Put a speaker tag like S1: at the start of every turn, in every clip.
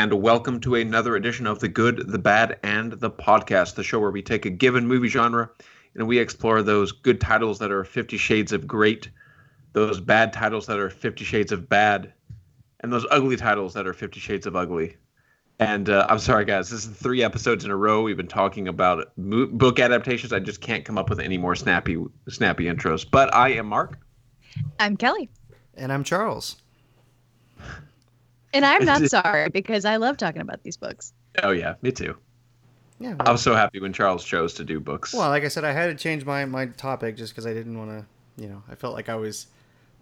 S1: and welcome to another edition of The Good, the Bad, and the Podcast, the show where we take a given movie genre and we explore those good titles that are Fifty Shades of Great, those bad titles that are Fifty Shades of Bad, and those ugly titles that are Fifty Shades of Ugly. And uh, I'm sorry, guys, this is three episodes in a row we've been talking about mo- book adaptations. I just can't come up with any more snappy, snappy intros. But I am Mark.
S2: I'm Kelly.
S3: And I'm Charles.
S2: And I'm not sorry because I love talking about these books.
S1: Oh yeah, me too.
S3: Yeah.
S1: I was so happy when Charles chose to do books.
S3: Well, like I said, I had to change my, my topic just because I didn't want to, you know, I felt like I was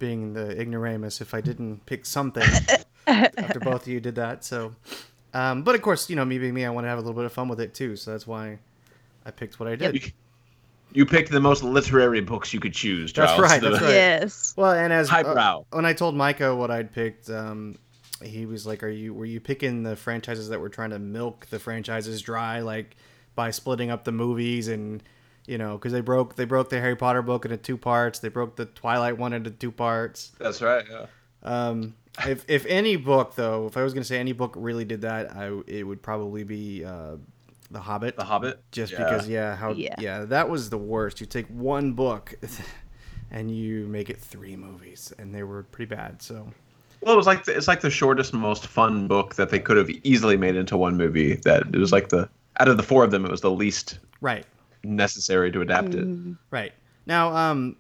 S3: being the ignoramus if I didn't pick something after both of you did that. So, um, but of course, you know, me being me, I want to have a little bit of fun with it too. So that's why I picked what I did.
S1: You, you picked the most literary books you could choose. Charles.
S3: That's right. That's right.
S2: Yes.
S3: Well, and as uh,
S1: Highbrow.
S3: when I told Micah what I'd picked, um, he was like, "Are you were you picking the franchises that were trying to milk the franchises dry, like by splitting up the movies and you know, because they broke they broke the Harry Potter book into two parts, they broke the Twilight one into two parts.
S1: That's right. Yeah.
S3: Um, if if any book though, if I was gonna say any book really did that, I it would probably be uh, the Hobbit.
S1: The Hobbit.
S3: Just
S1: Yeah.
S3: because, yeah, how
S2: Yeah.
S3: yeah. that was the worst. You take one book and you make it three movies, and they were pretty bad. So
S1: Well, it was like the, it's like the shortest, most fun book that they could have easily made into one movie. That it was like the out of the four of them, it was the least
S3: right,
S1: necessary to adapt it.
S3: right. Now, um,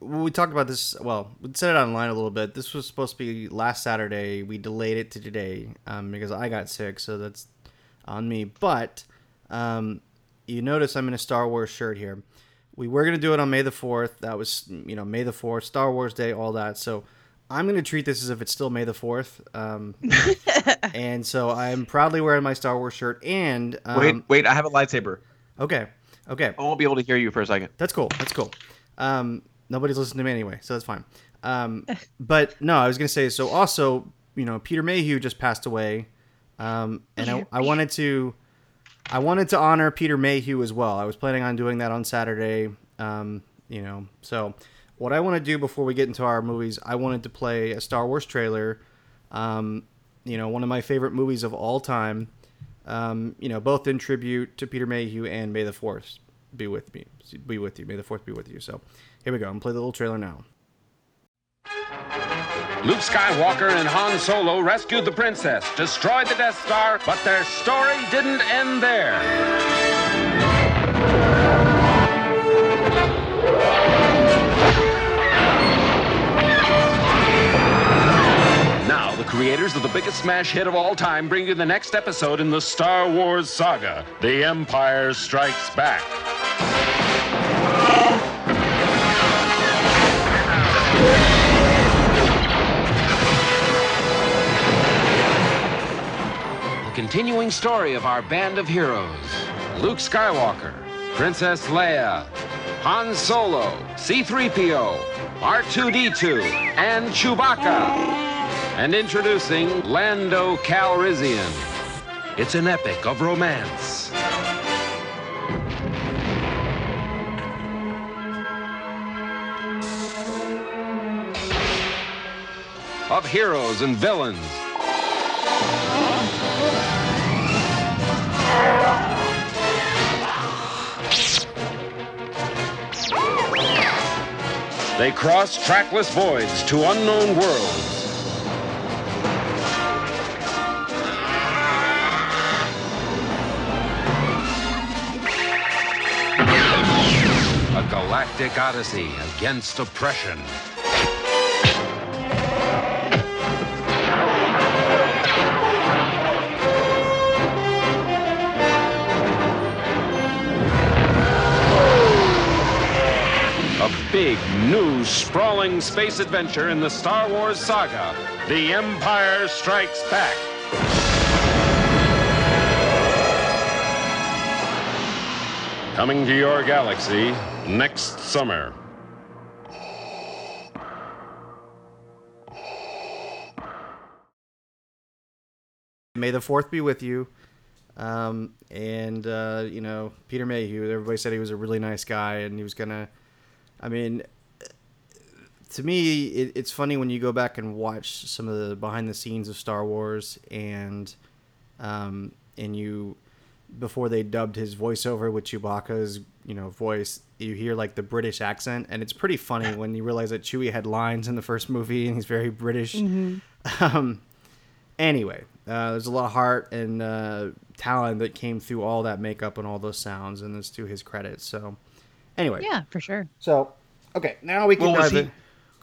S3: we talked about this. Well, we said it online a little bit. This was supposed to be last Saturday. We delayed it to today um, because I got sick, so that's on me. But um, you notice I'm in a Star Wars shirt here. We were gonna do it on May the fourth. That was you know May the fourth, Star Wars Day, all that. So I'm gonna treat this as if it's still May the fourth. Um, and so I'm proudly wearing my Star Wars shirt. And um,
S1: wait, wait! I have a lightsaber.
S3: okay, okay,
S1: I won't be able to hear you for a second.
S3: that's cool. That's cool. Um, nobody's listening to me anyway, so that's fine. Um, but no, I was gonna say so. Also, you know, Peter Mayhew just passed away, um, and I, I wanted to, I wanted to honor Peter Mayhew as well. I was planning on doing that on Saturday. Um, you know, so what I want to do before we get into our movies, I wanted to play a Star Wars trailer. Um, you know, one of my favorite movies of all time. Um, you know, both in tribute to Peter Mayhew and May the Fourth be with me, be with you. May the Fourth be with you. So, here we go. I'm gonna play the little trailer now.
S4: Luke Skywalker and Han Solo rescued the princess, destroyed the Death Star, but their story didn't end there. Creators of the biggest smash hit of all time bring you the next episode in the Star Wars saga The Empire Strikes Back. The continuing story of our band of heroes Luke Skywalker, Princess Leia, Han Solo, C3PO, R2D2, and Chewbacca. And introducing Lando Calrissian. It's an epic of romance. Of heroes and villains. They cross trackless voids to unknown worlds. Galactic odyssey against oppression. A big, new, sprawling space adventure in the Star Wars saga The Empire Strikes Back. Coming to your galaxy next summer.
S3: May the Fourth be with you. Um, and uh, you know Peter Mayhew. Everybody said he was a really nice guy, and he was gonna. I mean, to me, it, it's funny when you go back and watch some of the behind the scenes of Star Wars, and um, and you before they dubbed his voiceover with Chewbacca's you know voice, you hear like the British accent, and it's pretty funny when you realize that Chewie had lines in the first movie and he's very British. Um, anyway, uh, there's a lot of heart and uh, talent that came through all that makeup and all those sounds, and it's to his credit. So, anyway,
S2: Yeah, for sure.
S3: So, okay, now we can
S1: Well, was
S3: dive
S1: he-
S3: in.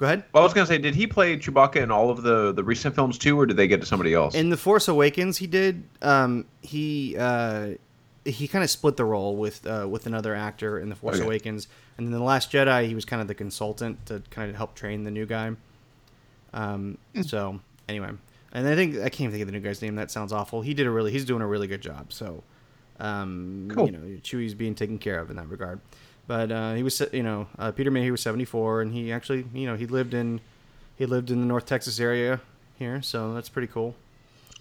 S3: Go ahead.
S1: Well, I was gonna say, did he play Chewbacca in all of the the recent films too, or did they get to somebody else?
S3: In the Force Awakens, he did. Um, he uh, he kind of split the role with uh, with another actor in the Force
S1: Okay.
S3: Awakens, and then the Last Jedi, he was kind of the consultant to kind of help train the new guy. Um, so anyway, and I think I can't even think of the new guy's name. That sounds awful. He did a really. He's doing a really good job. So, um,
S1: Cool.
S3: you know, Chewie's being taken care of in that regard. But uh, he was, you know, uh, Peter Mayhew was seventy four, and he actually, you know, he lived in he lived in the North Texas area here, so that's pretty cool.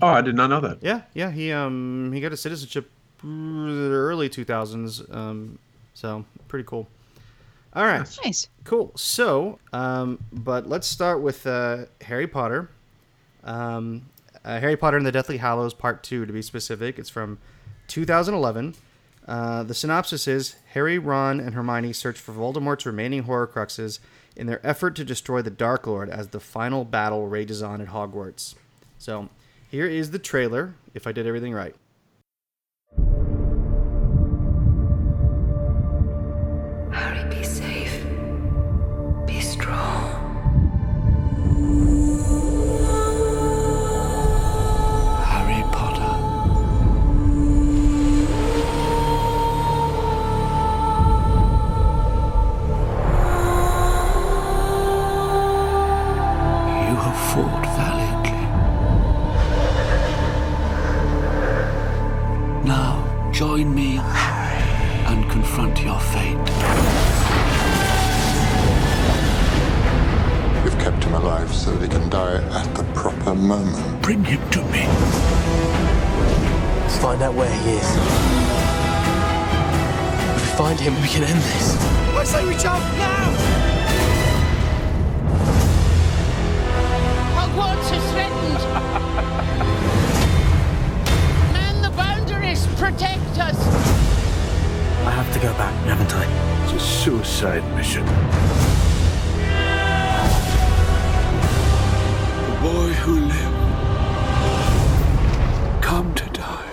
S1: oh, I did not know that.
S3: Yeah, yeah. He um he got a citizenship early two thousands. Um, so pretty cool. All right,
S2: Nice.
S3: cool. So, um, but let's start with uh, Harry Potter. Um, uh, Harry Potter and the Deathly Hallows Part Two, to be specific. It's from 2011. Uh, the synopsis is Harry, Ron, and Hermione search for Voldemort's remaining Horcruxes in their effort to destroy the Dark Lord as the final battle rages on at Hogwarts. So, here is the trailer. If I did everything right.
S5: So that he can die at the proper moment.
S6: Bring him to me.
S7: Let's find out where he is. If we find him, we can end this.
S6: I say we jump now!
S8: Hogwarts is threatened. Man the boundaries, protect us.
S7: I have to go back, haven't I?
S6: It's a suicide mission. The boy who lived. Come to die.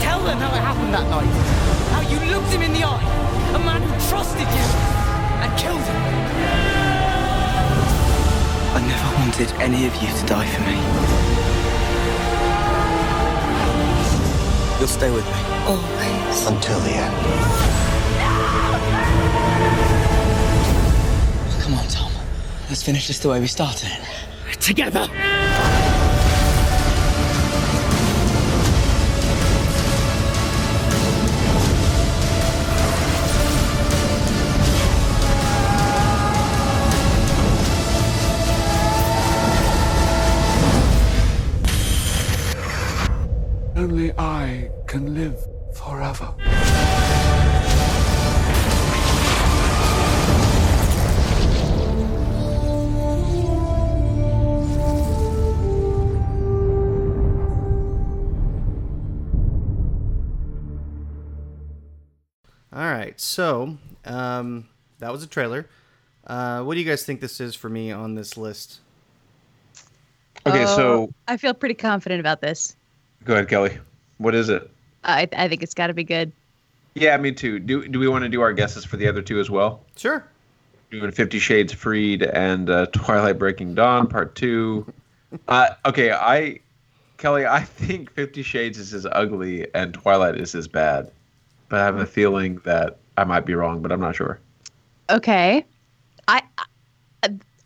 S8: Tell them how it happened that night. How you looked him in the eye. A man who trusted you and killed him.
S7: I never wanted any of you to die for me. You'll stay with me.
S9: Always.
S7: Until the end. Come on, Tom. Let's finish this the way we started.
S8: Together.
S6: Only I can live forever.
S3: All right, so um, that was a trailer. Uh, what do you guys think this is for me on this list?
S1: Okay, so
S2: I feel pretty confident about this.
S1: Go ahead, Kelly. What is it?
S2: I I think it's got to be good.
S1: Yeah, me too. Do do we want to do our guesses for the other two as well?
S3: Sure.
S1: Doing Fifty Shades Freed and uh, Twilight Breaking Dawn Part Two. Uh, okay, I Kelly, I think Fifty Shades is as ugly and Twilight is as bad, but I have a feeling that I might be wrong, but I'm not sure.
S2: Okay, I, I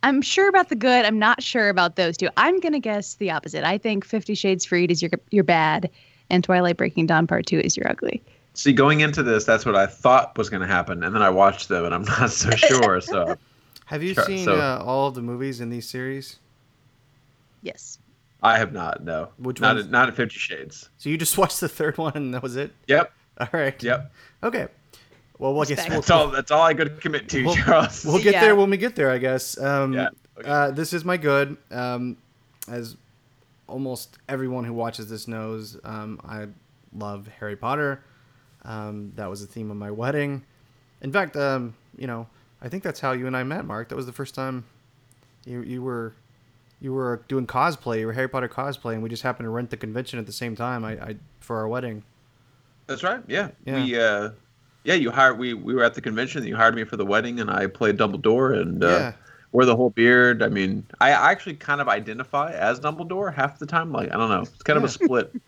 S2: I'm sure about the good. I'm not sure about those two. I'm gonna guess the opposite. I think Fifty Shades Freed is your your bad, and Twilight Breaking Dawn Part Two is your ugly.
S1: See, going into this, that's what I thought was going to happen, and then I watched them, and I'm not so sure. So
S3: Have you
S1: Sure,
S3: seen
S1: so-
S3: uh, all of the movies in these series?
S2: Yes.
S1: I have not. No,
S3: Which
S1: not
S3: ones?
S1: at, not at Fifty Shades.
S3: So you just watched the third one and that was it?
S1: Yep.
S3: All right.
S1: Yep.
S3: Okay. Well, well, I guess we'll,
S1: That's all. That's all I could commit to,
S3: We'll-
S1: Charles.
S3: we'll get
S2: Yeah.
S3: there when we get there, I guess. Um,
S1: Yeah, okay.
S3: uh, this is my good. Um, as almost everyone who watches this knows, um, I love Harry Potter. Um, that was the theme of my wedding. In fact, um, you know, I think that's how you and I met, Mark. That was the first time you you were you were doing cosplay. You were Harry Potter cosplay, and we just happened to rent the convention at the same time. I, I for our wedding.
S1: That's right. Yeah.
S3: Yeah.
S1: We. Uh, yeah. You hired. We we were at the convention. You hired me for the wedding, and I played Dumbledore and uh,
S3: Yeah.
S1: wore the whole beard. I mean, I actually kind of identify as Dumbledore half the time. Like I don't know. It's kind of a split.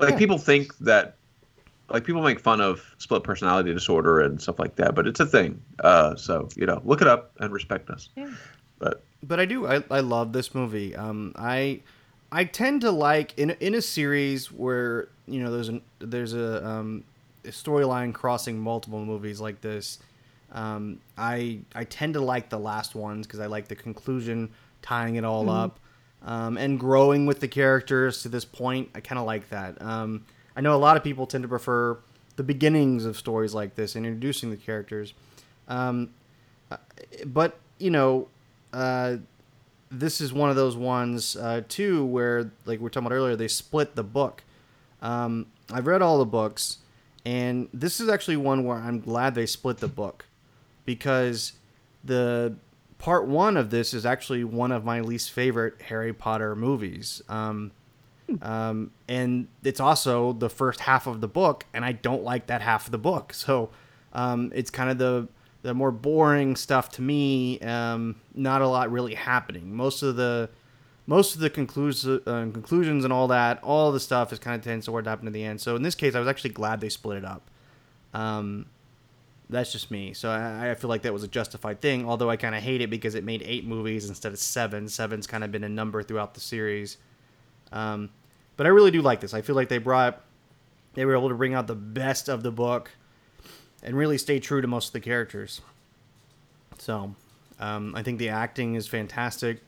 S1: Like
S3: Yeah.
S1: people think that. Like people make fun of split personality disorder and stuff like that, but it's a thing. Uh, so you know, look it up and respect us.
S2: Yeah.
S1: But
S3: but I do. I, I love this movie. Um, I I tend to like in in a series where you know there's an there's a, um, a storyline crossing multiple movies like this. Um, I I tend to like the last ones because I like the conclusion, tying it all up, um, and growing with the characters to this point. I kind of like that. Um, I know a lot of people tend to prefer the beginnings of stories like this and introducing the characters. Um, uh, but you know, uh, this is one of those ones uh, too where, like we were talking about earlier, they split the book. Um, I've read all the books, and this is actually one where I'm glad they split the book because the part one of this is actually one of my least favorite Harry Potter movies. Um, um, and it's also the first half of the book, and I don't like that half of the book. So um, it's kind of the the more boring stuff to me. Um, not a lot really happening. Most of the most of the uh, conclusions and all that, all the stuff is kind of tends toward happen at the end. So in this case, I was actually glad they split it up. Um, that's just me. So I, I feel like that was a justified thing. Although I kind of hate it because it made eight movies instead of seven. Seven's kind of been a number throughout the series. Um, but I really do like this. I feel like they brought, they were able to bring out the best of the book, and really stay true to most of the characters. So, um, I think the acting is fantastic,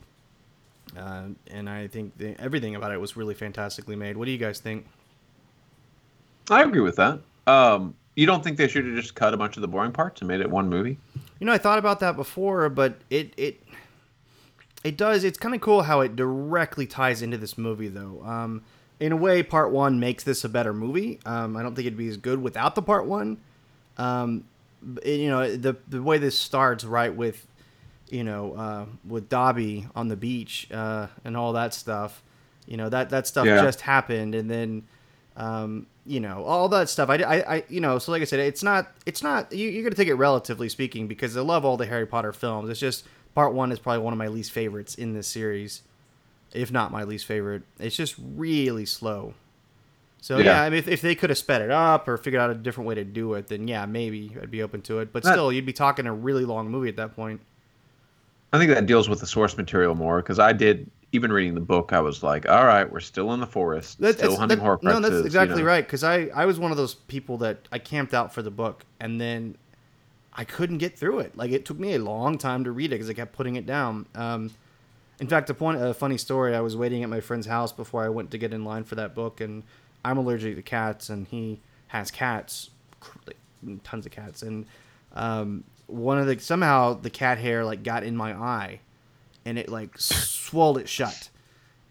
S3: uh, and I think the, everything about it was really fantastically made. What do you guys think?
S1: I agree with that. Um, you don't think they should have just cut a bunch of the boring parts and made it one movie?
S3: You know, I thought about that before, but it it it does. It's kind of cool how it directly ties into this movie, though. Um, in a way, part one makes this a better movie. Um, I don't think it'd be as good without the part one. Um, b- you know, the the way this starts right with, you know, uh, with Dobby on the beach uh, and all that stuff. You know that that stuff
S1: Yeah.
S3: just happened, and then um, you know all that stuff. I, I, I, you know, so like I said, it's not, it's not. You, you're gonna take it relatively speaking because I love all the Harry Potter films. It's just part one is probably one of my least favorites in this series, if not my least favorite. It's just really slow. So yeah,
S1: Yeah.
S3: I mean, if, if they could have sped it up or figured out a different way to do it, then yeah, maybe I'd be open to it. But
S1: That-
S3: still, you'd be talking a really long movie at that point.
S1: I think that deals with the source material more because I did even reading the book. I was like, all right, we're still in the forest,
S3: That's,
S1: still hunting
S3: that-
S1: horcruxes.
S3: No, that's
S1: you
S3: exactly
S1: know.
S3: right. Because I, I was one of those people that I camped out for the book, and then I couldn't get through it. Like it took me a long time to read it because I kept putting it down. Um, in fact, a point, a funny story. I was waiting at my friend's house before I went to get in line for that book, and I'm allergic to cats, and he has cats, tons of cats, and um, one of the somehow the cat hair like got in my eye, and it like swelled it shut,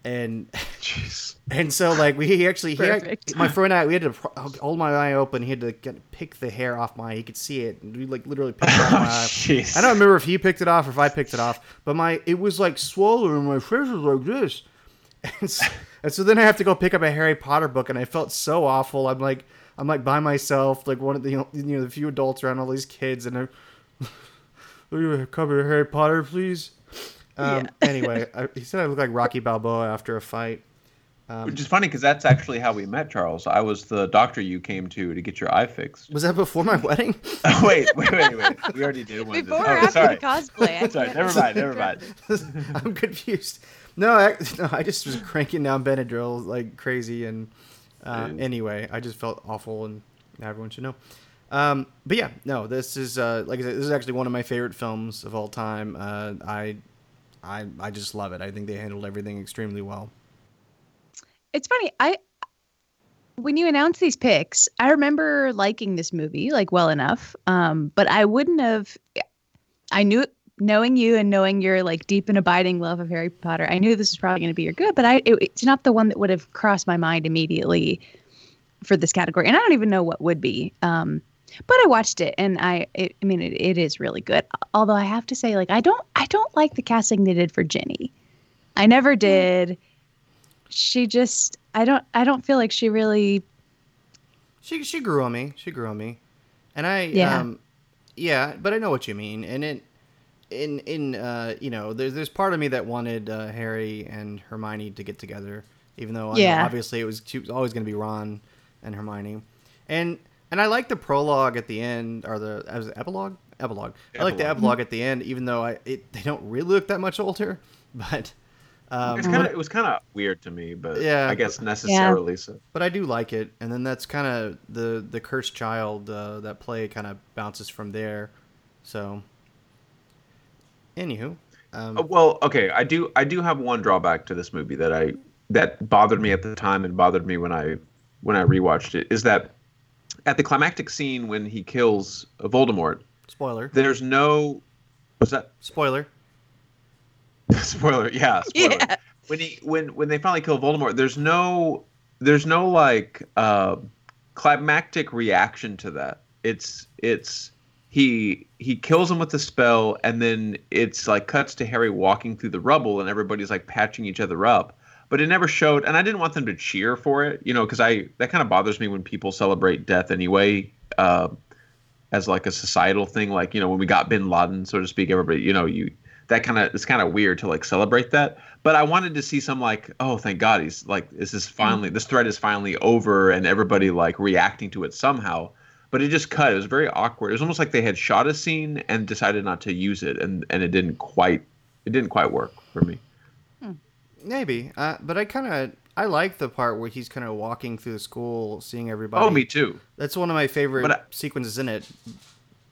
S3: and
S1: Jeez.
S3: and so like we actually he
S2: Perfect.
S3: my friend and I we had to hold my eye open. He had to get, pick the hair off my. eye. He could see it. And we like literally picked it off my oh,
S1: eye.
S3: I don't remember if he picked it off or if I picked it off, but my it was like swollen and my face was like this. And so, and so then I have to go pick up a Harry Potter book, and I felt so awful. I'm like I'm like by myself, like one of the you know, you know the few adults around all these kids, and I'm. Will you cover Harry Potter, please? Um, Anyway, I, he said I look like Rocky Balboa after a fight. Um,
S1: Which is funny because that's actually how we met, Charles. I was the doctor you came to to get your eye fixed.
S3: Was that before my wedding?
S1: Oh, wait, wait, wait, wait. We already did one. of
S2: Before or
S1: oh,
S2: after
S1: sorry.
S2: the cosplay? I
S1: sorry, never mind, never mind.
S3: I'm confused. No, I, no, I just was cranking down Benadryl like crazy, and uh, anyway, I just felt awful, and everyone should know. Um, but yeah, no, this is uh, like I said, this is actually one of my favorite films of all time. Uh, I, I, I just love it. I think they handled everything extremely well.
S2: It's funny. I when you announced these picks, I remember liking this movie like well enough, um, but I wouldn't have. I knew knowing you and knowing your like deep and abiding love of Harry Potter. I knew this was probably going to be your good, but I it, it's not the one that would have crossed my mind immediately for this category, and I don't even know what would be. Um, but I watched it, and I it, I mean it, it is really good. Although I have to say, like I don't I don't like the casting they did for Ginny. I never did. She just I don't I don't feel like she really
S3: She she grew on me. She grew on me, and I
S2: Yeah.
S3: um, yeah. But I know what you mean, and it in in uh, you know, there's there's part of me that wanted uh, Harry and Hermione to get together, even though I
S2: Yeah.
S3: obviously it was, she was always going to be Ron and Hermione, and and I like the prologue at the end or the as epilogue epilogue. I like the
S1: Epilogue.
S3: epilogue at the end, even though I it, they don't really look that much older, but. Um,
S1: It's kind of it was kind of weird to me, but
S3: Yeah,
S1: I guess necessarily so.
S3: but I do like it, and then that's kind of the the cursed child uh, that play kind of bounces from there. So, anywho, um,
S1: Uh, well, okay, I do I do have one drawback to this movie that I that bothered me at the time and bothered me when I when I rewatched it is that at the climactic scene when he kills Voldemort,
S3: spoiler,
S1: there's no was that
S3: spoiler.
S1: spoiler? Yeah, spoiler.
S2: Yeah.
S1: When he when when they finally kill Voldemort, there's no there's no like uh, climactic reaction to that. It's it's he he kills him with the spell, and then it's like cuts to Harry walking through the rubble, and everybody's like patching each other up. But it never showed, and I didn't want them to cheer for it, you know, because I that kind of bothers me when people celebrate death anyway, uh, as like a societal thing. Like you know, when we got Bin Laden, so to speak, everybody, you know, you that kind of it's kind of weird to like celebrate that. But I wanted to see some like, oh, thank God, he's like, this is finally this threat is finally over, and everybody like reacting to it somehow. But it just cut. It was very awkward. It was almost like they had shot a scene and decided not to use it, and and it didn't quite it didn't quite work for me.
S3: Maybe, uh, but I kind of I like the part where he's kind of walking through the school, seeing everybody.
S1: Oh, me too.
S3: That's one of my favorite
S1: I-
S3: sequences in it.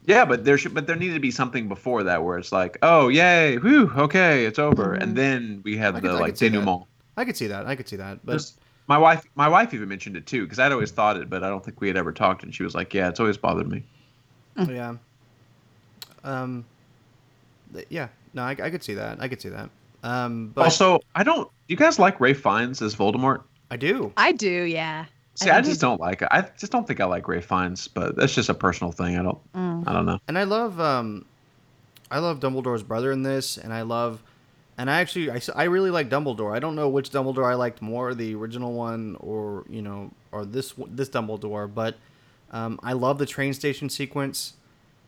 S1: Yeah, but there should, but there needed to be something before that where it's like, oh, yay, whew, okay, it's over, and then we have
S3: I
S1: the
S3: could-
S1: like
S3: could see that.
S1: denouement.
S3: I could see that. I could see that. But
S1: There's- my wife, my wife even mentioned it too, because I'd always thought it, but I don't think we had ever talked, and she was like, yeah, it's always bothered me.
S3: yeah, um, yeah, no, I, I could see that. I could see that. Um, but
S1: also, I don't. Do you guys like Ralph Fiennes as Voldemort?
S3: I do.
S2: I do, yeah.
S1: See, I,
S2: think
S1: just don't like it. I just don't think I like Ralph Fiennes, but that's just a personal thing. I don't.
S2: Mm.
S1: I don't know.
S3: and I love um, I love Dumbledore's brother in this, and I love, and I actually I, I really like Dumbledore. I don't know which Dumbledore I liked more, the original one or you know or this this Dumbledore, but um, I love the train station sequence.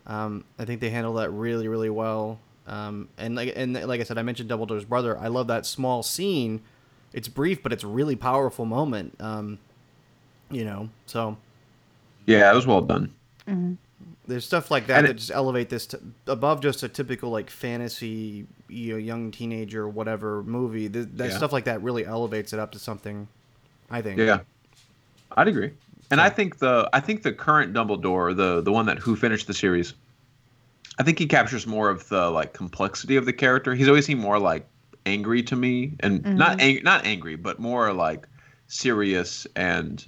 S3: Um, I think they handle that really really well. Um, and like and like I said, I mentioned Dumbledore's brother. I love that small scene. It's brief, but it's a really powerful moment. Um, you know, so
S1: Yeah, it was well done.
S3: there's stuff like that
S1: And
S3: that
S1: it-
S3: just elevate this to, above just a typical like fantasy, you know, young teenager whatever movie. Th- that
S1: Yeah.
S3: stuff like that really elevates it up to something. I think.
S1: Yeah, I'd agree. And I think the I think the current Dumbledore, the the one that who finished the series, I think he captures more of the like complexity of the character. He's always seemed more like angry to me, and not ang- not angry, but more like serious and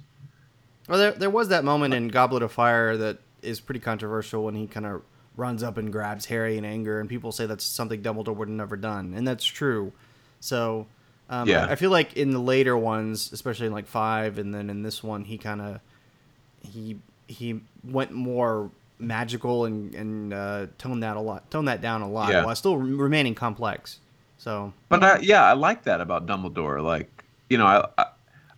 S3: Well, there, there was that moment in Goblet of Fire that is pretty controversial when he kind of runs up and grabs Harry in anger, and people say that's something Dumbledore would have never done, and that's true. So, um,
S1: Yeah.
S3: I, I feel like in the later ones, especially in like five, and then in this one, he kind of he he went more magical and and uh, toned that a lot, toned that down a lot,
S1: Yeah.
S3: while still re- remaining complex. So,
S1: But I, yeah, I like that about Dumbledore. Like, you know, I, I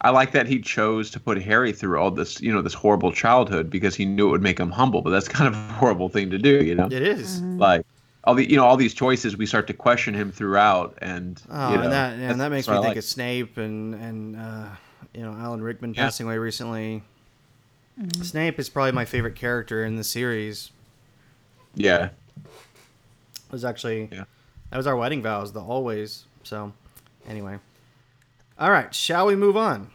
S1: I like that he chose to put Harry through all this, you know, this horrible childhood because he knew it would make him humble. But that's kind of a horrible thing to do, you know.
S3: it is.
S1: Like all the, you know, all these choices, we start to question him throughout, and
S3: Oh,
S1: you know,
S3: and that
S1: that's-
S3: and that makes me think
S1: like.
S3: of Snape and and uh, you know Alan Rickman
S1: Yeah.
S3: passing away recently. Snape is probably my favorite character in the series.
S1: Yeah,
S3: It was actually
S1: Yeah.
S3: that was our wedding vows, the always. So anyway, all right, shall we move on?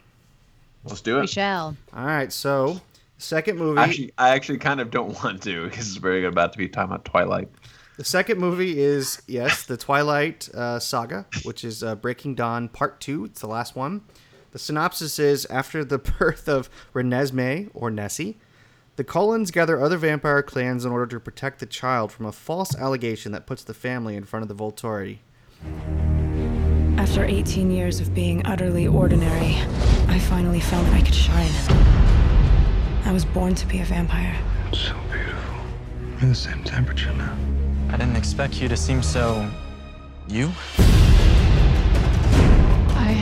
S1: let's do it.
S2: We shall.
S3: All right, so second movie.
S1: Actually, I actually kind of don't want to because it's very about to be talking about Twilight.
S3: The second movie is yes, the Twilight uh, Saga, which is uh, Breaking Dawn Part Two. It's the last one. The synopsis is after the birth of Renesmee or Nessie, the Cullens gather other vampire clans in order to protect the child from a false allegation that puts the family in front of the Volturi.
S10: After 18 years of being utterly ordinary, I finally found I could shine. I was born to be a vampire.
S5: So beautiful. We're the same temperature now.
S7: I didn't expect you to seem so. you?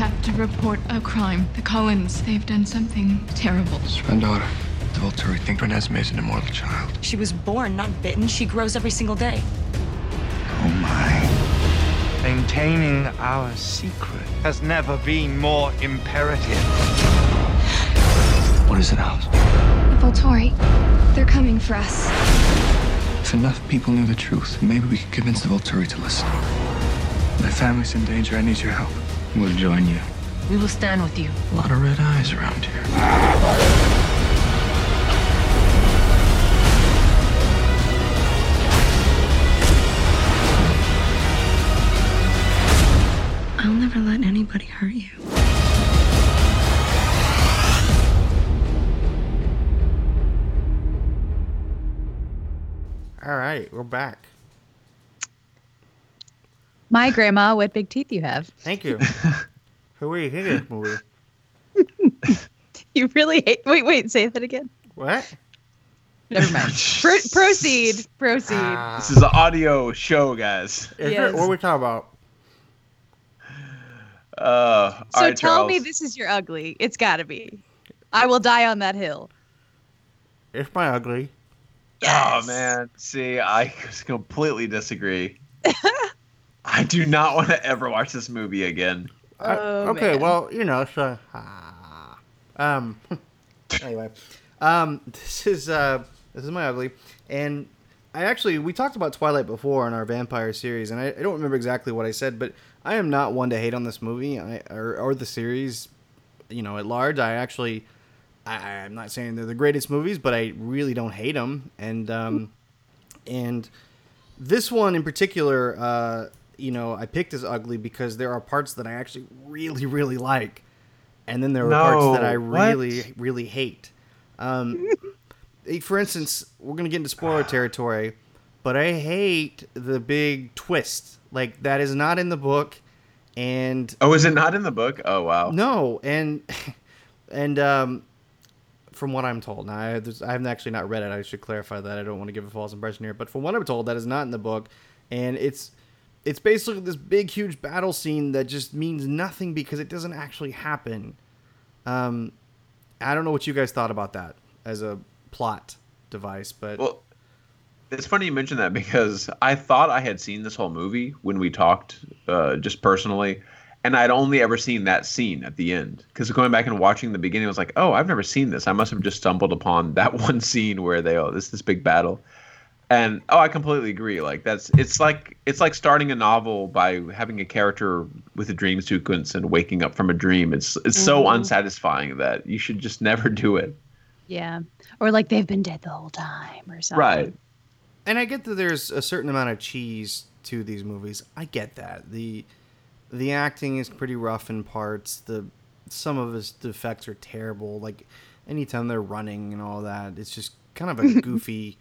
S11: I have to report a crime. The Cullens, they've done something terrible.
S5: It's my daughter. The Volturi think Renesmee is an immortal child.
S10: She was born, not bitten. She grows every single day.
S5: Oh my.
S12: Maintaining our secret has never been more imperative.
S5: What is it, Alice?
S11: The Volturi, they're coming for us.
S5: If enough people knew the truth, maybe we could convince the Volturi to listen. My family's in danger. I need your help. We'll join you.
S10: We will stand with you.
S5: A lot of red eyes around here.
S10: I'll never let anybody hurt you.
S3: All right, we're back.
S2: My grandma, what big teeth you have.
S3: Thank you. Who are you thinking of movie?
S2: You really hate. Wait, wait. Say that again.
S3: What?
S2: Never mind. Pro- proceed. Proceed.
S1: This is an audio show, guys.
S3: Is
S2: Yes.
S3: it? What are we talking about?
S1: Uh,
S2: so
S1: all right,
S2: tell me this is your ugly. It's got to be. I will die on that hill.
S3: It's my ugly.
S1: Oh man, see, I completely disagree. I do not want to ever watch this movie again.
S3: Uh,
S2: Oh,
S3: okay,
S2: man.
S3: well, you know, so ah. um anyway, um this is uh this is my ugly and I actually we talked about Twilight before in our vampire series and I, I don't remember exactly what I said, but I am not one to hate on this movie I, or or the series, you know, at large. I actually I, I'm not saying they're the greatest movies, but I really don't hate them and um and this one in particular, uh, you know, I picked as ugly because there are parts that I actually really, really like, and then there are parts that I
S1: No, what?
S3: really, really hate. Um, eh, for instance, we're gonna get into spoiler territory, but I hate the big twist. Like that is not in the book, and
S1: Oh, is it not in the book? Oh wow.
S3: no, and and um, from what I'm told, now I, I haven't actually not read it. I should clarify that. I don't want to give a false impression here, but from what I'm told, that is not in the book, and it's it's basically this big, huge battle scene that just means nothing because it doesn't actually happen. Um, I don't know what you guys thought about that as a plot device, but
S1: Well, it's funny you mention that because I thought I had seen this whole movie when we talked, uh, just personally, and I'd only ever seen that scene at the end. Because going back and watching the beginning, I was like, "Oh, I've never seen this. I must have just stumbled upon that one scene where they oh, this this big battle." And oh, I completely agree. Like that's it's like it's like starting a novel by having a character with a dream sequence and waking up from a dream. It's it's so
S2: Mhm.
S1: unsatisfying that you should just never do it.
S2: Yeah. Or like they've been dead the whole time or something.
S1: Right.
S3: and I get that there's a certain amount of cheese to these movies. I get that. The the acting is pretty rough in parts. The some of his effects are terrible. Like anytime they're running and all that, it's just kind of a goofiness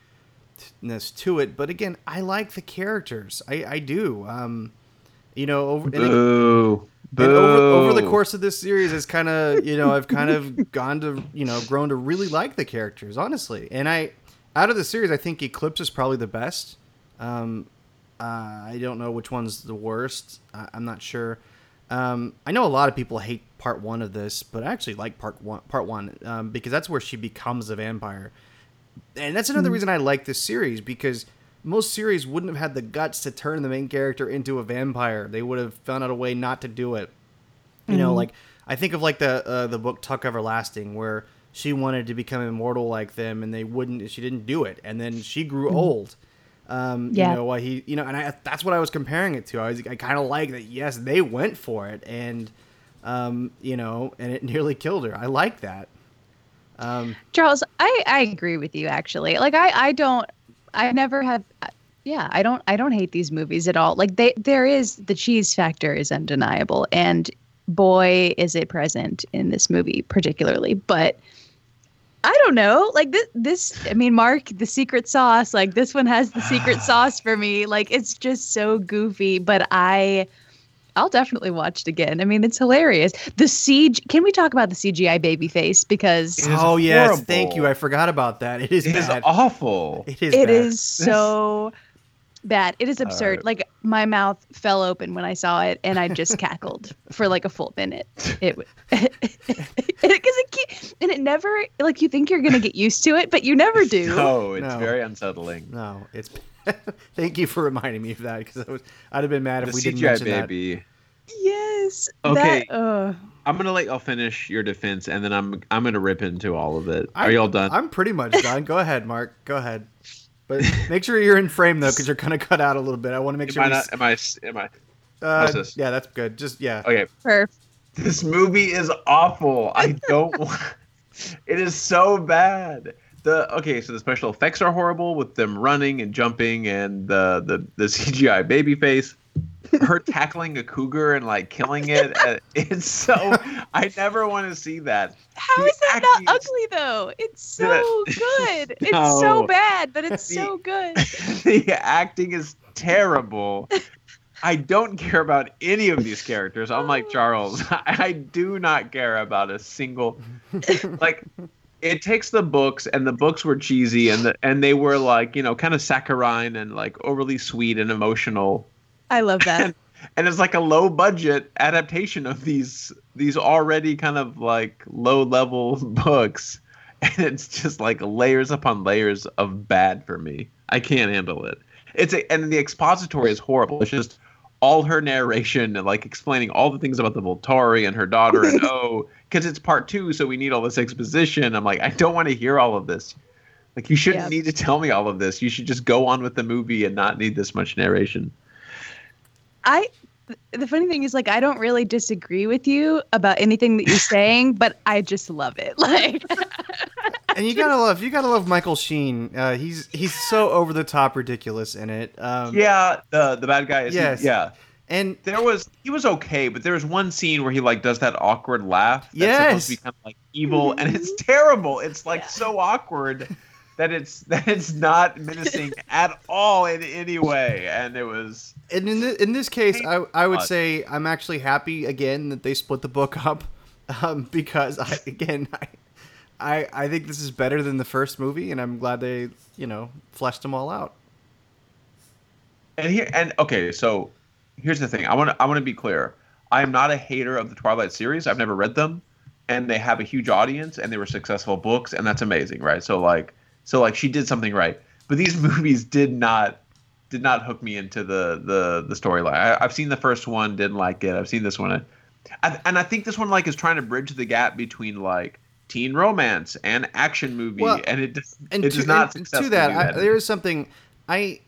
S3: to it. But again, I like the characters. I I do. Um, you know, over and
S1: Boo.
S3: and over, over the course of this series, it's kind of you know I've kind of gone to you know grown to really like the characters honestly, and I out of the series I think Eclipse is probably the best. Um, uh, I don't know which one's the worst. I, I'm not sure. Um, I know a lot of people hate part one of this, but I actually like part one. Part one um, because that's where she becomes a vampire, and that's another
S2: Mm.
S3: reason I like this series because most series wouldn't have had the guts to turn the main character into a vampire. They would have found out a way not to do it. You know,
S2: Mhm.
S3: like I think of like the uh, the book Tuck Everlasting, where she wanted to become immortal like them, and they wouldn't. She didn't do it, and then she grew
S2: Mhm.
S3: old. Um,
S2: Yeah.
S3: You know, why he, you know, and I, that's what I was comparing it to. I was, I kind of like that. Yes, they went for it, and um, you know, and it nearly killed her. I like that. Um,
S2: Charles, I, I agree with you actually. Like I, I don't I never have yeah, I don't I don't hate these movies at all. Like they there is the cheese factor is undeniable and boy is it present in this movie particularly, but I don't know. Like this, this. I mean, Mark, the secret sauce. Like this one has the secret sauce for me. Like it's just so goofy, but I, I'll definitely watch it again. I mean, it's hilarious. The siege. Can we talk about the CGI baby face? Because
S3: Oh yes,
S1: horrible.
S3: thank you. I forgot about that. It is
S1: It is
S3: bad.
S1: awful.
S3: It is.
S2: it
S3: bad.
S2: is so bad. It is absurd.
S1: right.
S2: Like my mouth fell open when I saw it, and I just cackled for like a full minute. It because it ke- and it never like you think you're gonna get used to it, but you never do.
S1: No, it's
S3: No.
S1: very unsettling.
S3: No, it's. thank you for reminding me of that because I was. I'd have been mad if
S1: The
S3: we didn't
S1: CGI
S3: mention
S1: baby.
S2: Yes.
S1: Okay.
S2: That, uh,
S1: I'm gonna let y'all finish your defense, and then I'm I'm gonna rip into all of it.
S3: that.
S1: Are y'all done?
S3: I'm pretty much done. Go ahead, Mark. Go ahead. But make sure you're in frame though, because you're kind of cut out a little bit. I want to make
S1: am
S3: sure.
S1: I
S3: we
S1: not? Am I? Am I?
S3: uh,
S1: how's this?
S3: yeah, that's good. Just yeah.
S1: Okay.
S2: perf.
S1: This movie is awful. I don't. want... It is so bad. The okay, so the special effects are horrible with them running and jumping and the the, the CGI baby face. Her tackling a cougar and like killing it. uh, It's so. I never want to see that.
S2: How
S1: The
S2: is that
S1: acting
S2: not ugly though? It's so
S1: The-
S2: good. It's so bad, but it's
S1: The-
S2: so good.
S1: the acting is terrible. I don't care about any of these characters. Unlike Charles, I do not care about a single. Like, it takes the books, and the books were cheesy, and the and they were like you know kind of saccharine and like overly sweet and emotional,
S2: I love that.
S1: and it's like a low budget adaptation of these these already kind of like low level books, and it's just like layers upon layers of bad for me. I can't handle it. It's a, and the expository is horrible. It's just all her narration and like explaining all the things about the Volturi and her daughter and oh, because it's part two, so we need all this exposition. I'm like, I don't want to hear all of this. Like you shouldn't
S2: Yeah.
S1: need to tell me all of this. You should just go on with the movie and not need this much narration.
S2: I the funny thing is like I don't really disagree with you about anything that you're saying, but I just love it. Like
S3: and you gotta love you gotta love Michael Sheen. Uh, he's he's so over the top ridiculous in it. Um,
S1: Yeah, the the bad guy is
S3: Yes.
S1: yeah.
S3: and
S1: There was he was okay, but there was one scene where he like does that awkward laugh that's
S3: Yes.
S1: supposed to be kind of like evil, and it's terrible. It's like so awkward that it's that it's not menacing at all in any way, and it was
S3: and in the, in this case, I I would say I'm actually happy again that they split the book up, um, because I again I, I I think this is better than the first movie, and I'm glad they you know fleshed them all out.
S1: and here and okay. So here's the thing. I want I want to be clear. I am not a hater of the Twilight series. I've never read them, and they have a huge audience, and they were successful books, and that's amazing, right? So like so like she did something right, but these movies did not did not hook me into the the the storyline. I've seen the first one, didn't like it. I've seen this one, I, and I think this one like is trying to bridge the gap between like teen romance and action movie,
S3: Well,
S1: and it does
S3: And
S1: it
S3: to,
S1: does not
S3: and to
S1: successfully
S3: that, I, there is something I.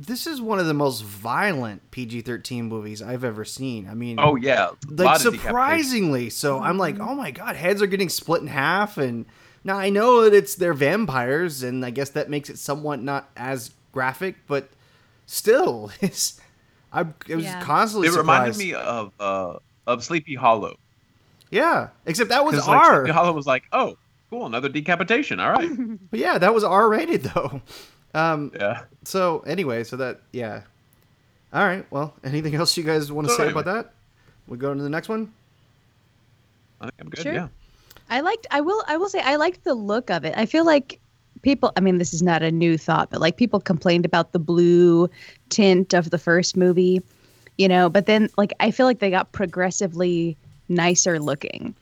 S3: This is one of the most violent PG-13 movies I've ever seen. I mean,
S1: oh yeah,
S3: like
S1: lot of decapitation.
S3: surprisingly so i'm like oh my god heads are getting split in half and now i know that it's they're vampires and i guess that makes it somewhat not as graphic but still it's i it was
S2: Yeah.
S3: constantly
S1: It reminded me of uh of Sleepy Hollow.
S3: Yeah except that was
S1: like,
S3: r
S1: Sleepy Hollow was like, oh, cool, another decapitation. All right.
S3: but yeah that was r rated though um
S1: yeah.
S3: so anyway so that yeah all right well anything else you guys want to
S1: So
S3: say
S1: anyway.
S3: about that we go to the next one
S1: I think I'm good.
S2: Sure.
S1: Yeah.
S2: I liked I will I will say I liked the look of it. I feel like people I mean this is not a new thought, but like people complained about the blue tint of the first movie, you know, but then like I feel like they got progressively nicer looking.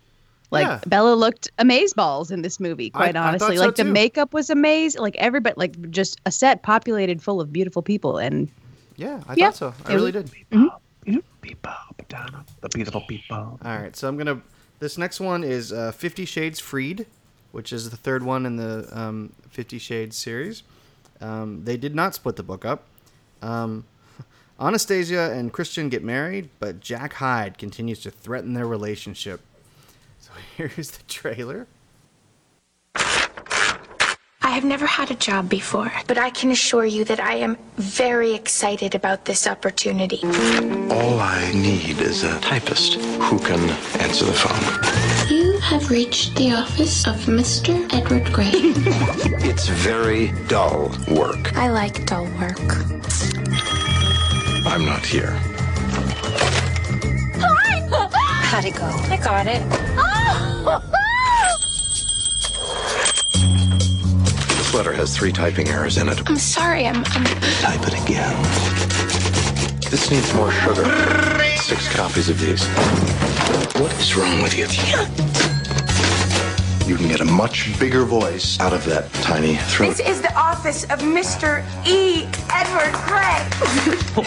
S2: Like
S3: Yeah.
S2: Bella looked amazeballs in this movie, quite
S3: I thought
S2: honestly.
S3: so,
S2: like the makeup was amazing. Like everybody like just a set populated full of beautiful people and
S3: yeah i
S2: Yeah,
S3: thought so i
S2: it
S3: really
S2: was-
S3: did
S1: People, Madonna, the beautiful people.
S3: All right, so I'm gonna. This next one is uh, Fifty Shades Freed, which is the third one in the um, Fifty Shades series. Um, they did not split the book up. Um, Anastasia and Christian get married, but Jack Hyde continues to threaten their relationship. So here's the trailer.
S13: I I've never had a job before, but I can assure you that I am very excited about this opportunity.
S14: All I need is a typist who can answer the phone.
S13: You have reached the office of Mr. Edward Gray.
S14: It's very dull work.
S13: I like dull work.
S14: I'm not here.
S13: How'd it go? I got it.
S14: This letter has three typing errors in it.
S13: I'm sorry, I'm, I'm
S14: Type it again. This needs more sugar. Six copies of these. What is wrong with you? You can get a much bigger voice out of that tiny throat.
S13: This is the office of Mr. E. Edward Grey.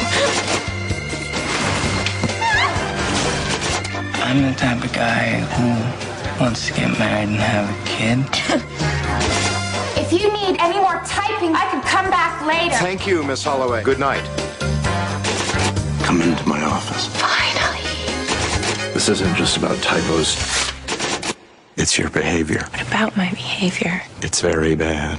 S15: I'm the type of guy who wants to get married and have a kid.
S13: if you need any more typing, I can come back later.
S14: Thank you, Miss Holloway. Good night. Come into my office.
S13: Finally.
S14: This isn't just about typos. It's your behavior.
S13: What about my behavior?
S14: It's very bad.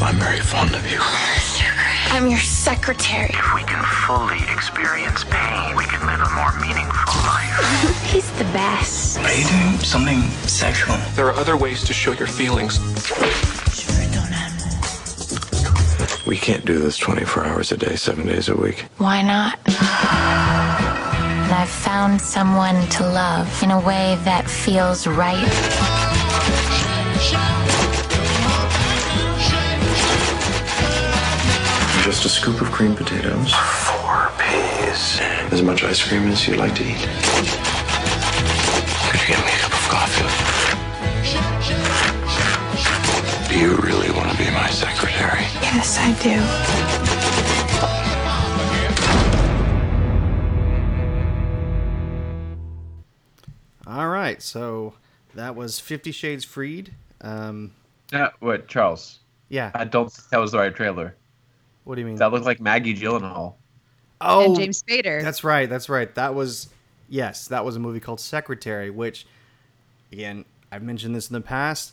S14: I'm very fond of you.
S13: I'm your secretary.
S14: If we can fully experience pain, we can live a more meaningful life.
S13: He's the best.
S15: Are you doing something sexual?
S14: There are other ways to show your feelings. We can't do this 24 hours a day, seven days a week.
S13: Why not? And I've found someone to love in a way that feels right.
S14: Just a scoop of cream potatoes. Four peas. As much ice cream as you'd like to eat. Could you get me a cup of coffee? Do you really want to be my secretary?
S13: Yes, I do.
S3: Right, so that was Fifty Shades Freed. Um,
S1: Yeah, what, Charles?
S3: Yeah.
S1: I don't think that was the right trailer.
S3: What do you mean?
S1: That looked like Maggie Gyllenhaal.
S3: oh,
S2: and James Spader.
S3: That's right. That's right. That was yes, that was a movie called Secretary, which again, I've mentioned this in the past.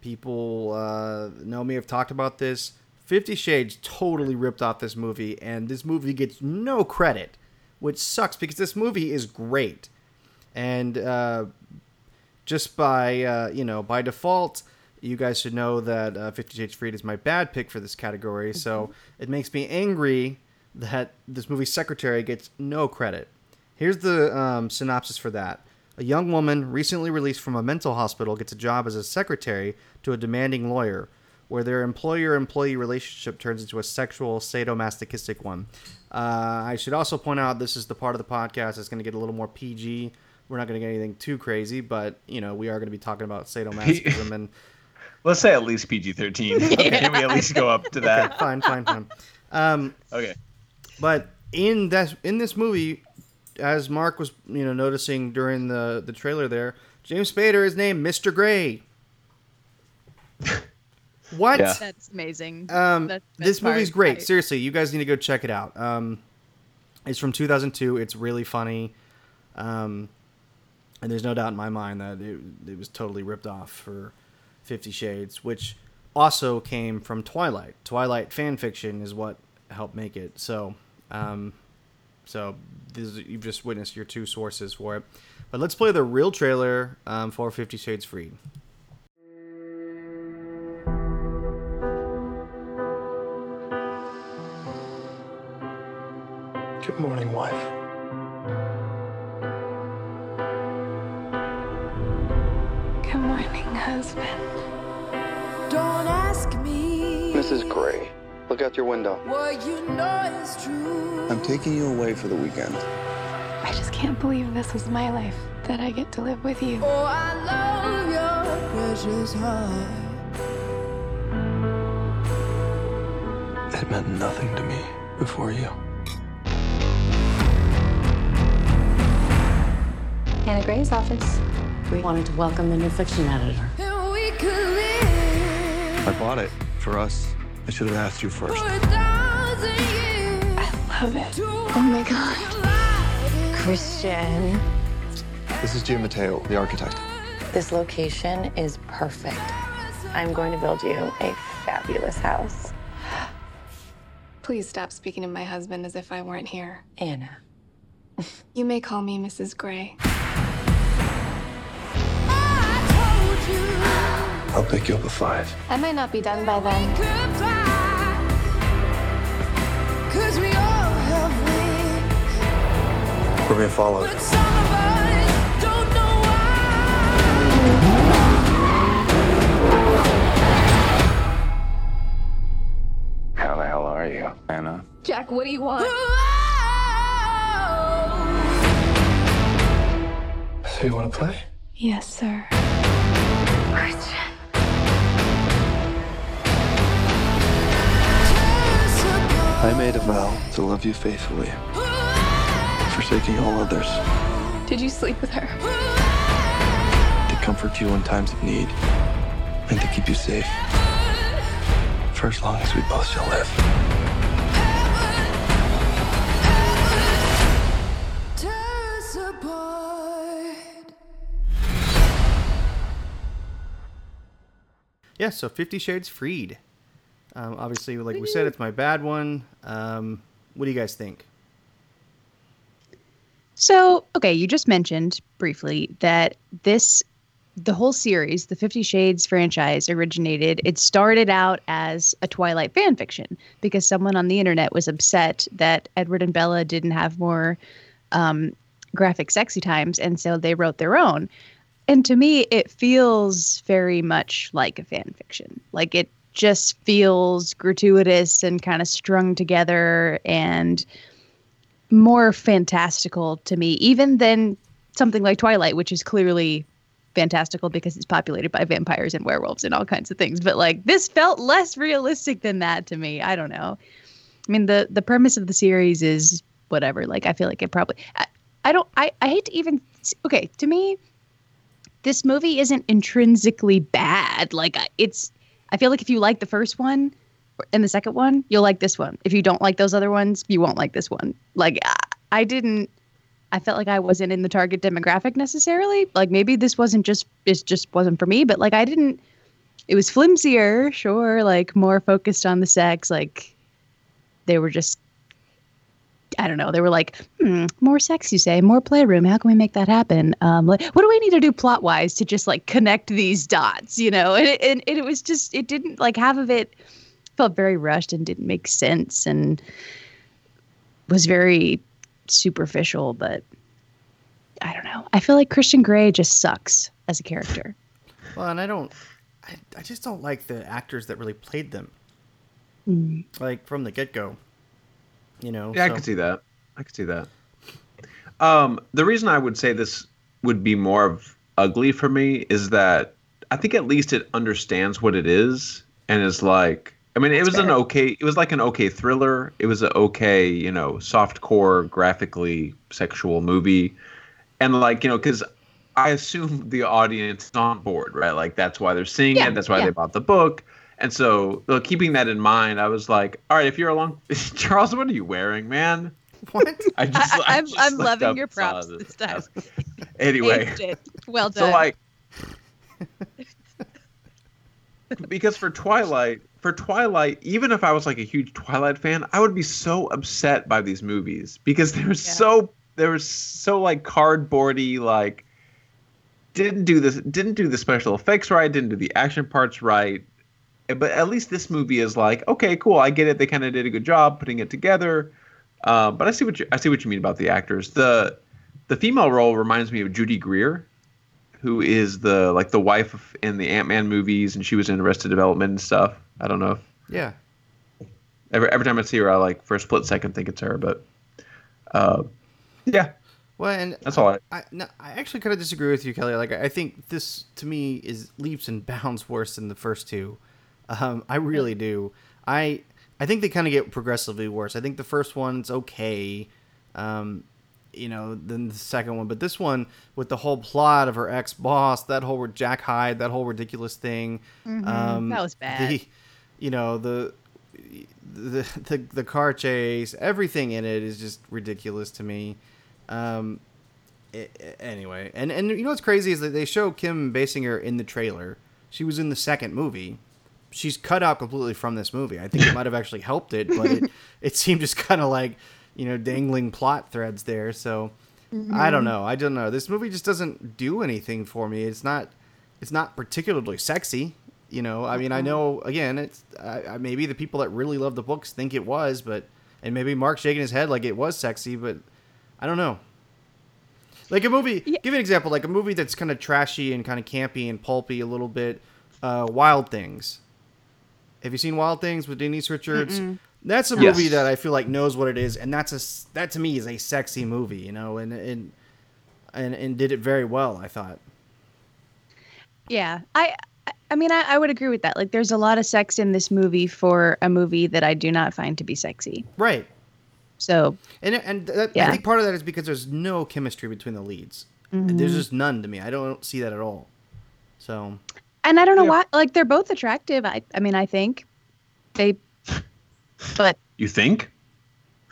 S3: People uh, know me. Have talked about this. Fifty Shades totally ripped off this movie, and this movie gets no credit, which sucks because this movie is great, and uh, just by uh, you know by default, you guys should know that uh, Fifty Shades Freed is my bad pick for this category. So it makes me angry that this movie Secretary gets no credit. Here's the um, synopsis for that. A young woman recently released from a mental hospital gets a job as a secretary to a demanding lawyer, where their employer employee relationship turns into a sexual sadomasochistic one. Uh, I should also point out this is the part of the podcast that's going to get a little more PG. We're not going to get anything too crazy, but you know we are going to be talking about sadomasochism and
S1: Let's say at least PG 13. Can we at least go up to that?
S3: Okay, fine, fine, fine. Um,
S1: Okay.
S3: But in that in this movie, as Mark was you know noticing during the the trailer there, James Spader is named Mr. Grey. what?
S1: Yeah.
S2: That's amazing.
S3: Um,
S2: That-
S3: this movie's great.
S2: I-
S3: Seriously, you guys need to go check it out. Um, it's from 2002. It's really funny. Um, and there's no doubt in my mind that it, it was totally ripped off for Fifty Shades, which also came from Twilight. Twilight fan fiction is what helped make it. So, um, so you've just witnessed your two sources for it. But let's play the real trailer um, for Fifty Shades Freed.
S14: Good morning, wife.
S13: Husband.
S9: Don't ask me
S16: Mrs. Grey, look out your window.
S9: what you know is true.
S16: I'm taking you away for the weekend.
S13: I just can't believe this is my life, that I get to live with you.
S9: Oh, I love your precious heart.
S16: It meant nothing to me before you.
S17: Ana Grey's office. We wanted to welcome the new fiction editor.
S16: I bought it for us. I should have asked you first.
S9: for a thousand years.
S13: I love it. Oh my god.
S17: Christian,
S16: This is Gia Matteo, the architect.
S17: this location is perfect. I'm going to build you a fabulous house.
S11: Please stop speaking to my husband as if I weren't here.
S17: Anna.
S11: You may call me Mrs. Grey.
S16: I'll pick you up at five.
S11: I might not be done by then.
S9: Cause we all have
S16: We're being followed.
S9: But some of us don't know
S14: How the hell are you, Anna?
S11: Jack, what do you want?
S16: So you want to play?
S11: Yes, sir.
S16: I made a vow to love you faithfully, forsaking all others,
S11: Did you sleep with her?
S16: to comfort you in times of need, and to keep you safe for as long as we both shall live.
S9: tear us apart.
S3: Yeah, so Fifty Shades Freed. Um, obviously, like we said, it's my bad one. Um, what do you guys think?
S2: So, okay, you just mentioned briefly that this, the whole series, the Fifty Shades franchise originated, it started out as a Twilight fan fiction because someone on the internet was upset that Edward and Bella didn't have more um, graphic sexy times. And so they wrote their own. And to me, it feels very much like a fan fiction. Like it just feels gratuitous and kind of strung together and more fantastical to me, even than something like Twilight, which is clearly fantastical because it's populated by vampires and werewolves and all kinds of things. But like this felt less realistic than that to me. I don't know. I mean the the premise of the series is whatever. Like I feel like it probably I, I don't I, I hate to even okay, to me this movie isn't intrinsically bad. Like it's I feel like if you like the first one and the second one, you'll like this one. If you don't like those other ones, you won't like this one. Like I, didn't I felt like I wasn't in the target demographic necessarily. Like maybe this wasn't just it just wasn't for me, but like I didn't it was flimsier, sure, like more focused on the sex, like they were just I don't know. They were like, hmm, more sex, you say, more playroom. How can we make that happen? Um, like, what do we need to do plot wise to just like connect these dots, you know? And it, and it was just, it didn't like half of it felt very rushed and didn't make sense and was very superficial. But I don't know. I feel like Christian Grey just sucks as a character.
S3: Well, and I don't, I, I just don't like the actors that really played them,
S2: Mm.
S3: like from the get go. You know.
S1: Yeah, I could see that. I could see that. Um, the reason I would say this would be more of ugly for me is that I think at least it understands what it is and is like. I mean, it was an okay. It was like an okay thriller. It was an okay, you know, soft core, graphically sexual movie, and like you know, because I assume the audience is on board, right? Like that's why they're seeing
S2: Yeah,
S1: it. That's why
S2: yeah.
S1: they bought the book. And so, keeping that in mind, I was like, "All right, if you're along, Charles, what are you wearing, man?"
S3: What?
S1: I just,
S2: I, I'm,
S1: just
S2: I'm loving your props
S1: this.
S2: this time.
S1: Anyway,
S2: Aced it. Well
S1: so
S2: done.
S1: like, because for Twilight, for Twilight, even if I was like a huge Twilight fan, I would be so upset by these movies because they were so they were so like cardboardy, like didn't do this, didn't do the special effects right, didn't do the action parts right. But at least this movie is like, okay, cool, I get it. They kind of did a good job putting it together. Uh, but I see what you I see what you mean about the actors. The the female role reminds me of Judy Greer, who is the like the wife in the Ant Man movies, and she was in Arrested Development and stuff. I don't know. If,
S3: Yeah.
S1: every every time I see her, I like for a split second think it's her, but uh, yeah,
S3: Well, and
S1: that's all. I,
S3: I no, I actually kind of disagree with you, Kelly. Like I think this to me is leaps and bounds worse than the first two. Um, I really do. I I think they kind of get progressively worse. I think the first one's okay, um, you know, than the second one, but this one with the whole plot of her ex boss, that whole Jack Hyde, that whole ridiculous thing.
S2: Mhm,
S3: um,
S2: that was bad.
S3: The, you know the. The, the the car chase, everything in it is just ridiculous to me. Um, a- anyway, and and you know what's crazy is that they show Kim Basinger in the trailer, She was in the second movie. She's cut out completely from this movie. I think it might have actually helped it, but it, it seemed just kind of like, you know, dangling plot threads there. So I don't
S2: Mhm.
S3: know. I don't know. This movie just doesn't do anything for me. It's not it's not particularly sexy. You know, I mean, I know again, it's I, I, maybe the people that really love the books think it was, but and maybe Mark shaking his head like it was sexy, but I don't know. Like a movie, give an example, like a movie that's kind of trashy and kind of campy and pulpy a little bit. Uh, Wild Things. Have you seen Wild Things with Denise Richards?
S2: Mm-mm.
S3: That's a
S1: Yes.
S3: movie that I feel like knows what it is, and that's a that to me is a sexy movie, you know, and and and, and did it very well. I thought.
S2: Yeah, I I- I mean I, I would agree with that. Like there's a lot of sex in this movie for a movie that I do not find to be sexy.
S3: Right.
S2: So
S3: And and that, I think part of that is because there's no chemistry between the leads.
S2: Mhm.
S3: There's just none to me. I don't see that at all. So
S2: and I don't know why like they're both attractive. I I mean I think they but
S1: You think?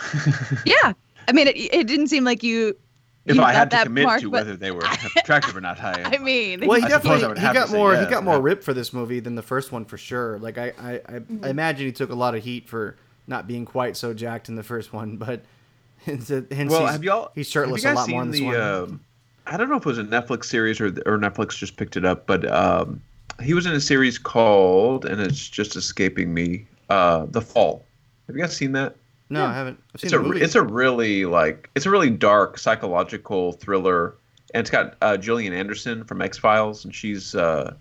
S2: yeah. I mean it, it didn't seem like you
S1: If
S2: you
S1: I had to
S2: that
S1: commit
S2: mark,
S1: to whether they were attractive or not, I,
S2: I mean
S3: well, he
S1: I
S3: definitely
S1: would
S3: he got
S1: say
S3: more he got more
S1: yeah.
S3: ripped for this movie than the first one for sure. Like I I, I,
S2: Mm-hmm.
S3: I imagine he took a lot of heat for not being quite so jacked in the first one, but hence, hence
S1: well,
S3: he's,
S1: have y'all?
S3: he's
S1: have
S3: shirtless
S1: you
S3: a
S1: guys
S3: lot more in
S1: seen
S3: this
S1: the,
S3: one.
S1: Um, I don't know if it was a Netflix series or or Netflix just picked it up, but um, he was in a series called, and it's just escaping me, uh, The Fall. Have you guys seen that?
S3: no, I haven't. I've seen
S1: It's a
S3: movie.
S1: it's a really like it's a really dark psychological thriller, and it's got uh, Gillian Anderson from X Files, and she's uh,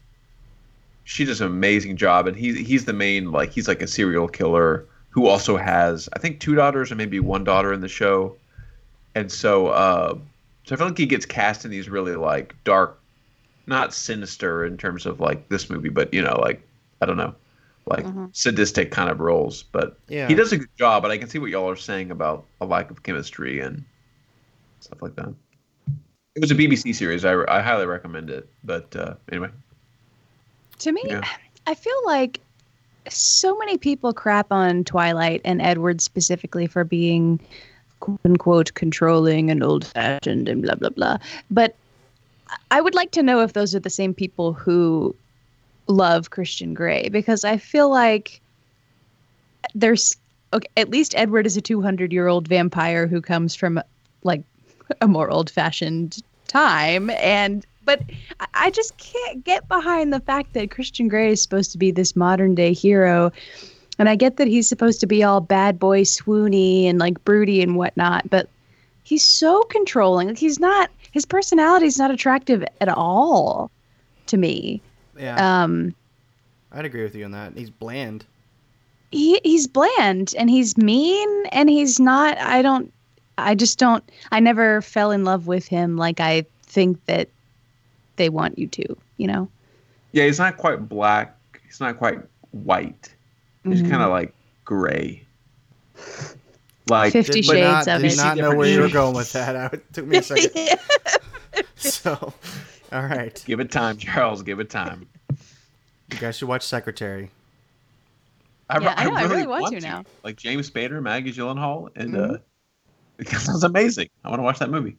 S1: she does an amazing job, and he's he's the main like he's like a serial killer who also has I think two daughters and maybe one daughter in the show, and so uh, so I feel like he gets cast in these really like dark, not sinister in terms of like this movie, but you know like I don't know, like sadistic kind of roles, but
S3: Yeah.
S1: he does a good job. But I can see what y'all are saying about a lack of chemistry and stuff like that. It was a BBC series. I, I highly recommend it. But uh, anyway,
S2: to me
S1: Yeah.
S2: I feel like so many people crap on Twilight and Edward specifically for being quote unquote controlling and old fashioned and blah blah blah. But I would like to know if those are the same people who love Christian Grey because I feel like there's okay, at least Edward is a 200 year old vampire who comes from like a more old fashioned time and but I- just can't get behind the fact that Christian Grey is supposed to be this modern day hero. And I get that he's supposed to be all bad boy swoony and like broody and whatnot, but he's so controlling. Like he's not his personality is not attractive at all to me.
S3: yeah,
S2: Um
S3: I'd agree with you on that. He's bland.
S2: he he's bland and he's mean and he's not I don't I just don't I never fell in love with him like I think that they want you to, you know.
S1: yeah, he's not quite black. He's not quite white. He's
S2: Mhm.
S1: kind of like gray. Like
S2: Fifty
S3: Did
S2: Shades
S3: not,
S2: of
S3: did
S2: it.
S3: not know where you were going with that. It took me a second. so, all right,
S1: Give it time, Charles. Give it time.
S3: you guys should watch Secretary.
S1: I,
S2: Yeah, I know, I really want to now.
S1: Like James Spader, Maggie Gyllenhaal, and
S2: Mhm.
S1: uh, it sounds amazing. I want to watch that movie.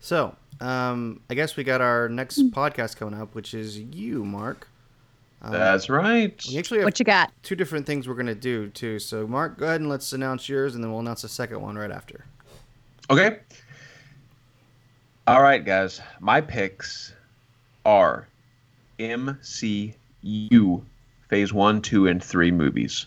S3: So, um, I guess we got our next podcast coming up, which is you, Mark. Um,
S1: That's right.
S3: We actually have
S2: What you got?
S3: two different things we're gonna do too. So, Mark, go ahead and let's announce yours, and then we'll announce the second one right after.
S1: Okay. All right, guys. My picks are MCU Phase 1, 2, and 3 movies.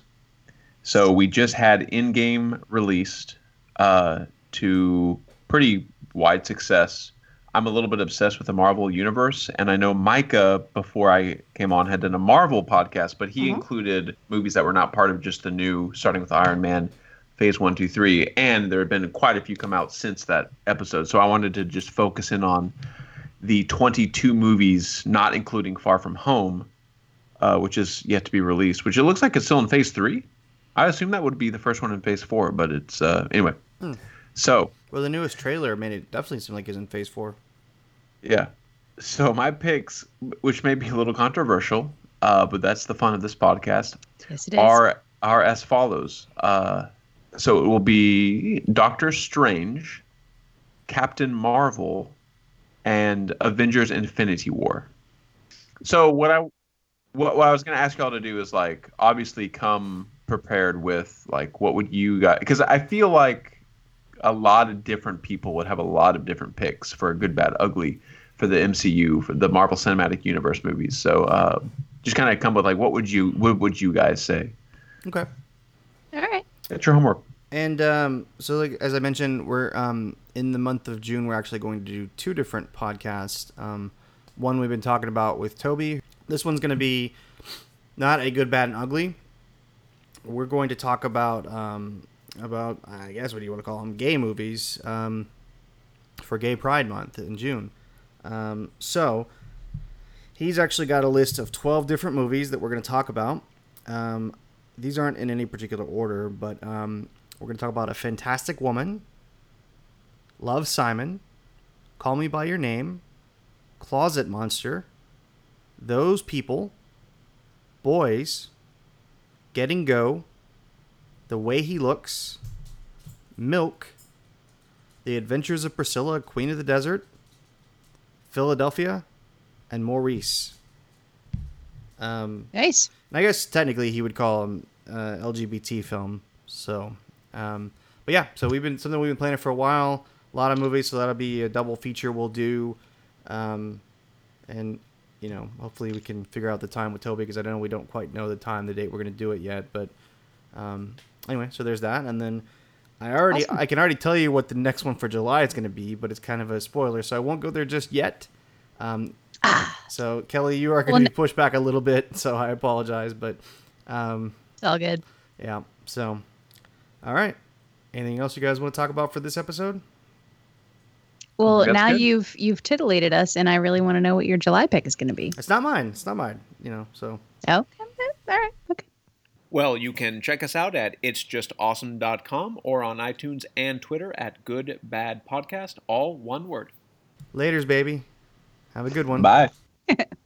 S1: So we just had Endgame released uh, to pretty wide success. I'm a little bit obsessed with the Marvel Universe, and I know Micah, before I came on, had done a Marvel podcast, but he included movies that were not part of just the new, starting with Iron Man, Phase One, Two, Three, and there have been quite a few come out since that episode. So I wanted to just focus in on the 22 movies, not including Far From Home, uh, which is yet to be released. Which it looks like it's still in Phase Three. I assume that would be the first one in Phase Four, but it's uh, anyway.
S3: Hmm.
S1: So
S3: Well, the newest trailer made it definitely seem like it's in Phase Four.
S1: Yeah. So my picks, which may be a little controversial, uh, but that's the fun of this podcast,
S2: Yes, it is.
S1: are are as follows. Uh, so it will be Doctor Strange, Captain Marvel, and Avengers: Infinity War. So what I what, what I was going to ask y'all to do is like obviously come prepared with like what would you guys because I feel like a lot of different people would have a lot of different picks for a good, bad, ugly for the MCU for the Marvel Cinematic Universe movies. So uh, just kind of come with like what would you what would you guys say?
S3: Okay.
S2: All right.
S1: That's your homework.
S3: And um, so, like as I mentioned, we're um, in the month of June. We're actually going to do two different podcasts. Um, one we've been talking about with Toby. This one's going to be not a good, bad, and ugly. We're going to talk about um, about I guess what do you want to call them? Gay movies um, for Gay Pride Month in June. Um, so he's actually got a list of twelve different movies that we're going to talk about. Um, these aren't in any particular order, but um, we're going to talk about A Fantastic Woman, Love Simon, Call Me By Your Name, Closet Monster, Those People, Boys, Getting Go, The Way He Looks, Milk, The Adventures of Priscilla, Queen of the Desert, Philadelphia, and Maurice. Um,
S2: nice.
S3: I guess technically he would call him uh, LGBT film. So, um, but yeah, so we've been something we've been planning for a while. A lot of movies, so that'll be a double feature we'll do. Um, and you know, hopefully we can figure out the time with Toby because I don't know we don't quite know the time, the date we're going to do it yet. But um, anyway, so there's that, and then I already
S2: Awesome.
S3: I can already tell you what the next one for July is going to be, but it's kind of a spoiler, so I won't go there just yet. Um, so Kelly, you are going
S2: Well,
S3: to be pushed back a little bit, so I apologize, but um,
S2: It's all good.
S3: yeah. So, all right. Anything else you guys want to talk about for this episode?
S2: Well,
S3: That's
S2: now
S3: good.
S2: you've you've titillated us, and I really want to know what your July pick is going to be.
S3: It's not mine. It's not mine. You know. So.
S2: Oh, all right. Okay.
S18: Well, you can check us out at itsjustawesome.com or on iTunes and Twitter at Good Bad Podcast, all one word.
S3: Laters, baby. Have a good one.
S1: Bye.